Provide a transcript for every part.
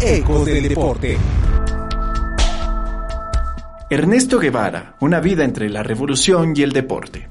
Ecos del Deporte. Ernesto Guevara, una vida entre la revolución y el deporte.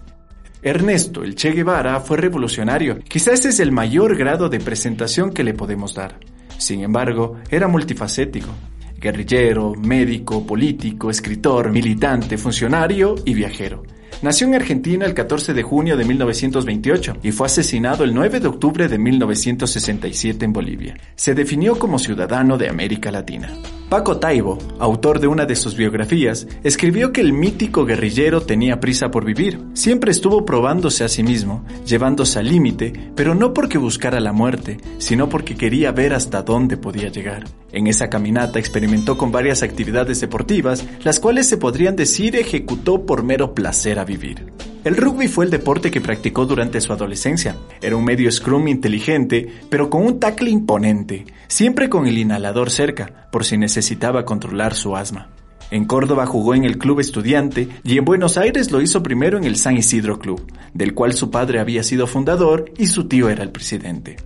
Ernesto, el Che Guevara, fue revolucionario. Quizás es el mayor grado de presentación que le podemos dar. Sin embargo, era multifacético. Guerrillero, médico, político, escritor, militante, funcionario y viajero. Nació en Argentina el 14 de junio de 1928 y fue asesinado el 9 de octubre de 1967 en Bolivia. Se definió como ciudadano de América Latina. Paco Taibo, autor de una de sus biografías, escribió que el mítico guerrillero tenía prisa por vivir. Siempre estuvo probándose a sí mismo, llevándose al límite, pero no porque buscara la muerte, sino porque quería ver hasta dónde podía llegar. En esa caminata experimentó con varias actividades deportivas, las cuales se podrían decir ejecutó por mero placer a vivir. El rugby fue el deporte que practicó durante su adolescencia. Era un medio scrum inteligente, pero con un tackle imponente, siempre con el inhalador cerca, por si necesitaba controlar su asma. En Córdoba jugó en el Club Estudiante y en Buenos Aires lo hizo primero en el San Isidro Club, del cual su padre había sido fundador y su tío era el presidente.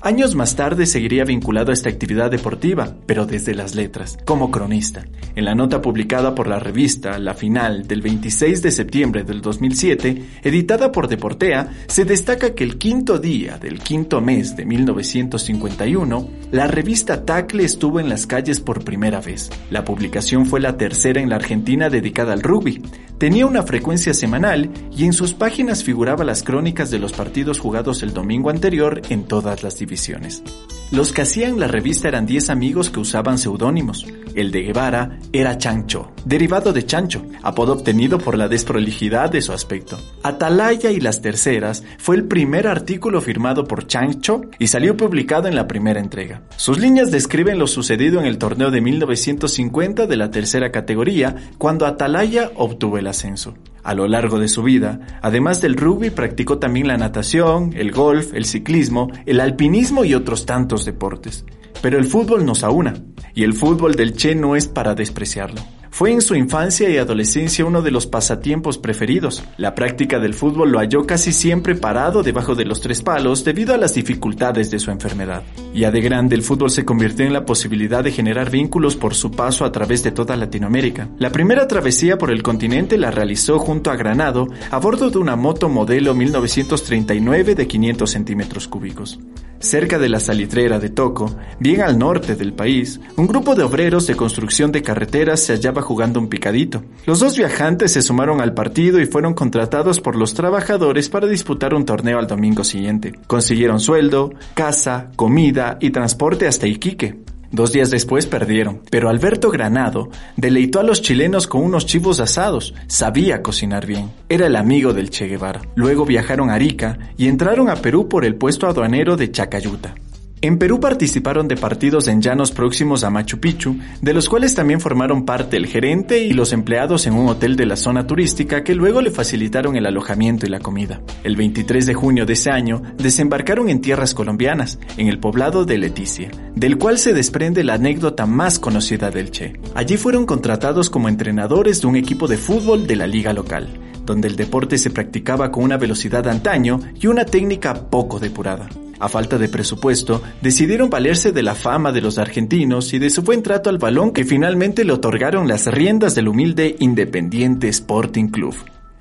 Años más tarde seguiría vinculado a esta actividad deportiva, pero desde las letras, como cronista. En la nota publicada por la revista La Final del 26 de septiembre del 2007, editada por Deportea, se destaca que el quinto día del quinto mes de 1951, la revista Tacle estuvo en las calles por primera vez. La publicación fue la tercera en la Argentina dedicada al rugby. Tenía una frecuencia semanal y en sus páginas figuraba las crónicas de los partidos jugados el domingo anterior en todas las divisiones. Los que hacían la revista eran 10 amigos que usaban seudónimos. El de Guevara era Chancho, derivado de Chancho, apodo obtenido por la desprolijidad de su aspecto. Atalaya y las terceras fue el primer artículo firmado por Chancho y salió publicado en la primera entrega. Sus líneas describen lo sucedido en el torneo de 1950 de la tercera categoría, cuando Atalaya obtuvo el ascenso. A lo largo de su vida, además del rugby, practicó también la natación, el golf, el ciclismo, el alpinismo y otros tantos deportes. Pero el fútbol nos aúna, y el fútbol del Che no es para despreciarlo. Fue en su infancia y adolescencia uno de los pasatiempos preferidos. La práctica del fútbol lo halló casi siempre parado debajo de los tres palos debido a las dificultades de su enfermedad. Ya de grande el fútbol se convirtió en la posibilidad de generar vínculos por su paso a través de toda Latinoamérica. La primera travesía por el continente la realizó junto a Granado a bordo de una moto modelo 1939 de 500 centímetros cúbicos. Cerca de la salitrera de Toco, bien al norte del país, un grupo de obreros de construcción de carreteras se hallaba jugando un picadito. Los dos viajantes se sumaron al partido y fueron contratados por los trabajadores para disputar un torneo al domingo siguiente. Consiguieron sueldo, casa, comida y transporte hasta Iquique. Dos días después perdieron, pero Alberto Granado deleitó a los chilenos con unos chivos asados, sabía cocinar bien, era el amigo del Che Guevara. Luego viajaron a Arica y entraron a Perú por el puesto aduanero de Chacayuta. En Perú participaron de partidos en llanos próximos a Machu Picchu, de los cuales también formaron parte el gerente y los empleados en un hotel de la zona turística que luego le facilitaron el alojamiento y la comida. El 23 de junio de ese año desembarcaron en tierras colombianas, en el poblado de Leticia, del cual se desprende la anécdota más conocida del Che. Allí fueron contratados como entrenadores de un equipo de fútbol de la liga local donde el deporte se practicaba con una velocidad antaño y una técnica poco depurada. A falta de presupuesto, decidieron valerse de la fama de los argentinos y de su buen trato al balón que finalmente le otorgaron las riendas del humilde Independiente Sporting Club.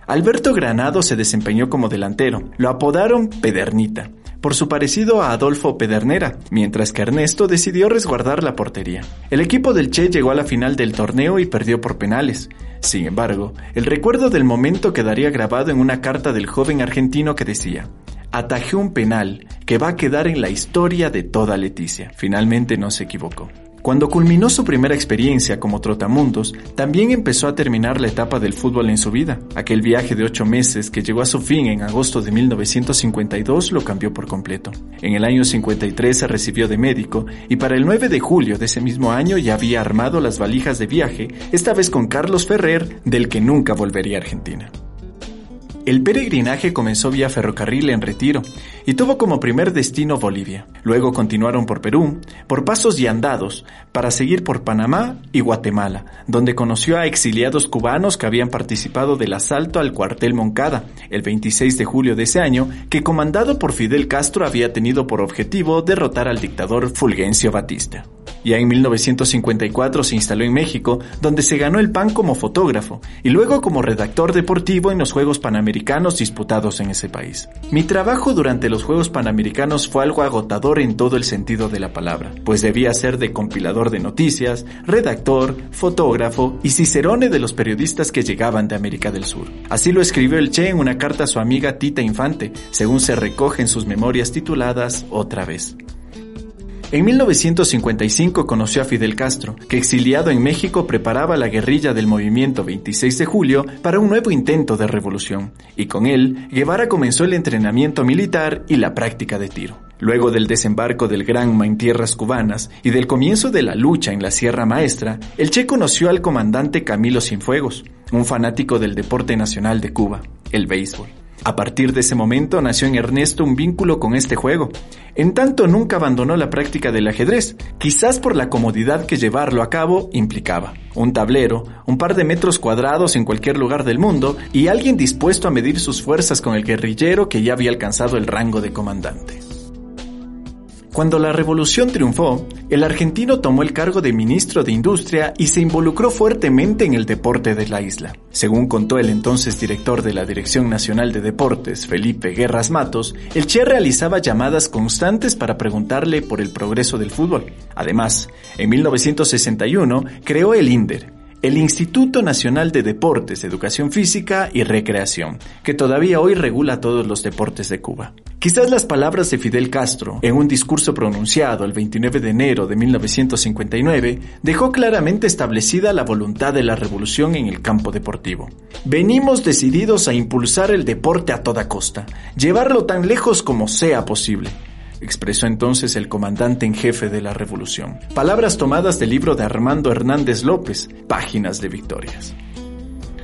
Alberto Granado se desempeñó como delantero, lo apodaron Pedernita, por su parecido a Adolfo Pedernera, mientras que Ernesto decidió resguardar la portería. El equipo del Che llegó a la final del torneo y perdió por penales. Sin embargo, el recuerdo del momento quedaría grabado en una carta del joven argentino que decía, atajé un penal que va a quedar en la historia de toda Leticia. Finalmente no se equivocó. Cuando culminó su primera experiencia como trotamundos, también empezó a terminar la etapa del fútbol en su vida. Aquel viaje de ocho meses que llegó a su fin en agosto de 1952 lo cambió por completo. En el año 53 se recibió de médico y para el 9 de julio de ese mismo año ya había armado las valijas de viaje, esta vez con Carlos Ferrer, del que nunca volvería a Argentina. El peregrinaje comenzó vía ferrocarril en Retiro y tuvo como primer destino Bolivia. Luego continuaron por Perú, por pasos y andados, para seguir por Panamá y Guatemala, donde conoció a exiliados cubanos que habían participado del asalto al cuartel Moncada el 26 de julio de ese año, que comandado por Fidel Castro había tenido por objetivo derrotar al dictador Fulgencio Batista Ya en 1954 se instaló en México, donde se ganó el pan como fotógrafo y luego como redactor deportivo en los Juegos Panamericanos disputados en ese país. Mi trabajo durante los Juegos Panamericanos fue algo agotador en todo el sentido de la palabra, pues debía ser de compilador de noticias, redactor, fotógrafo y cicerone de los periodistas que llegaban de América del Sur. Así lo escribió el Che en una carta a su amiga Tita Infante, según se recoge en sus memorias tituladas Otra vez. En 1955 conoció a Fidel Castro, que exiliado en México preparaba la guerrilla del movimiento 26 de julio para un nuevo intento de revolución, y con él Guevara comenzó el entrenamiento militar y la práctica de tiro. Luego del desembarco del Granma en tierras cubanas y del comienzo de la lucha en la Sierra Maestra, el Che conoció al comandante Camilo Cienfuegos, un fanático del deporte nacional de Cuba, el béisbol. A partir de ese momento nació en Ernesto un vínculo con este juego. En tanto nunca abandonó la práctica del ajedrez, quizás por la comodidad que llevarlo a cabo implicaba. Un tablero, un par de metros cuadrados en cualquier lugar del mundo y alguien dispuesto a medir sus fuerzas con el guerrillero que ya había alcanzado el rango de comandante. Cuando la revolución triunfó, el argentino tomó el cargo de ministro de Industria y se involucró fuertemente en el deporte de la isla. Según contó el entonces director de la Dirección Nacional de Deportes, Felipe Guerras Matos, el Che realizaba llamadas constantes para preguntarle por el progreso del fútbol. Además, en 1961 creó el INDER, el Instituto Nacional de Deportes, Educación Física y Recreación, que todavía hoy regula todos los deportes de Cuba. Quizás las palabras de Fidel Castro, en un discurso pronunciado el 29 de enero de 1959, dejó claramente establecida la voluntad de la revolución en el campo deportivo. Venimos decididos a impulsar el deporte a toda costa, llevarlo tan lejos como sea posible expresó entonces el comandante en jefe de la revolución. Palabras tomadas del libro de Armando Hernández López, Páginas de Victorias.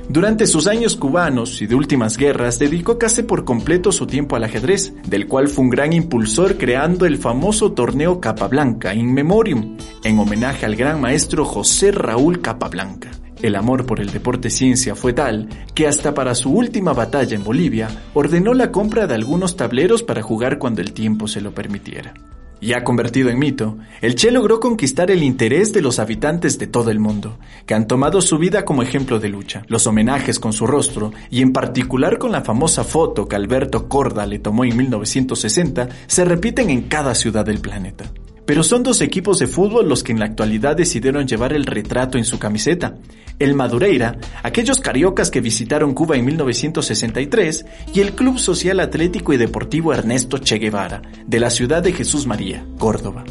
Durante sus años cubanos y de últimas guerras dedicó casi por completo su tiempo al ajedrez, del cual fue un gran impulsor creando el famoso torneo Capablanca in Memoriam, en homenaje al gran maestro José Raúl Capablanca. El amor por el deporte ciencia fue tal que hasta para su última batalla en Bolivia ordenó la compra de algunos tableros para jugar cuando el tiempo se lo permitiera. Ya convertido en mito, el Che logró conquistar el interés de los habitantes de todo el mundo, que han tomado su vida como ejemplo de lucha. Los homenajes con su rostro, y en particular con la famosa foto que Alberto Corda le tomó en 1960, se repiten en cada ciudad del planeta. Pero son dos equipos de fútbol los que en la actualidad decidieron llevar el retrato en su camiseta. El Madureira, aquellos cariocas que visitaron Cuba en 1963, y el Club Social Atlético y Deportivo Ernesto Che Guevara, de la ciudad de Jesús María, Córdoba.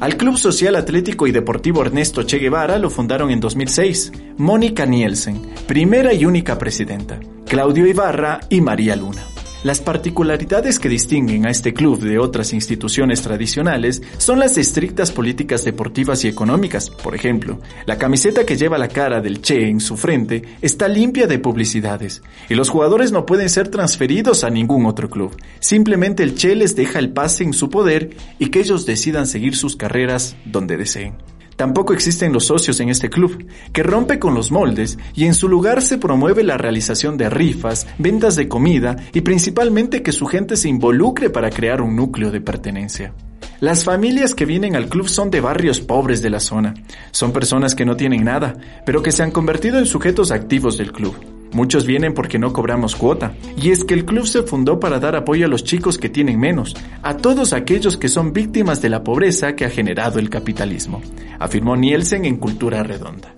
Al Club Social Atlético y Deportivo Ernesto Che Guevara lo fundaron en 2006 Mónica Nielsen, primera y única presidenta, Claudio Ibarra y María Luna. Las particularidades que distinguen a este club de otras instituciones tradicionales son las estrictas políticas deportivas y económicas. Por ejemplo, la camiseta que lleva la cara del Che en su frente está limpia de publicidades y los jugadores no pueden ser transferidos a ningún otro club. Simplemente el Che les deja el pase en su poder y que ellos decidan seguir sus carreras donde deseen. Tampoco existen los socios en este club, que rompe con los moldes y en su lugar se promueve la realización de rifas, ventas de comida y principalmente que su gente se involucre para crear un núcleo de pertenencia. Las familias que vienen al club son de barrios pobres de la zona. Son personas que no tienen nada, pero que se han convertido en sujetos activos del club. Muchos vienen porque no cobramos cuota. Y es que el club se fundó para dar apoyo a los chicos que tienen menos, a todos aquellos que son víctimas de la pobreza que ha generado el capitalismo, afirmó Nielsen en Cultura Redonda.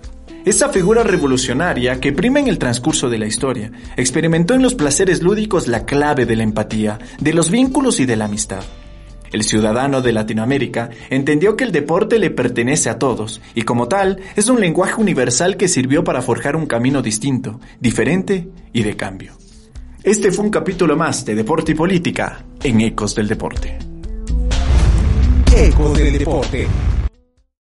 Esa figura revolucionaria que prima en el transcurso de la historia, experimentó en los placeres lúdicos la clave de la empatía, de los vínculos y de la amistad. El ciudadano de Latinoamérica entendió que el deporte le pertenece a todos y como tal es un lenguaje universal que sirvió para forjar un camino distinto, diferente y de cambio. Este fue un capítulo más de Deporte y Política en Ecos del Deporte. Ecos del Deporte.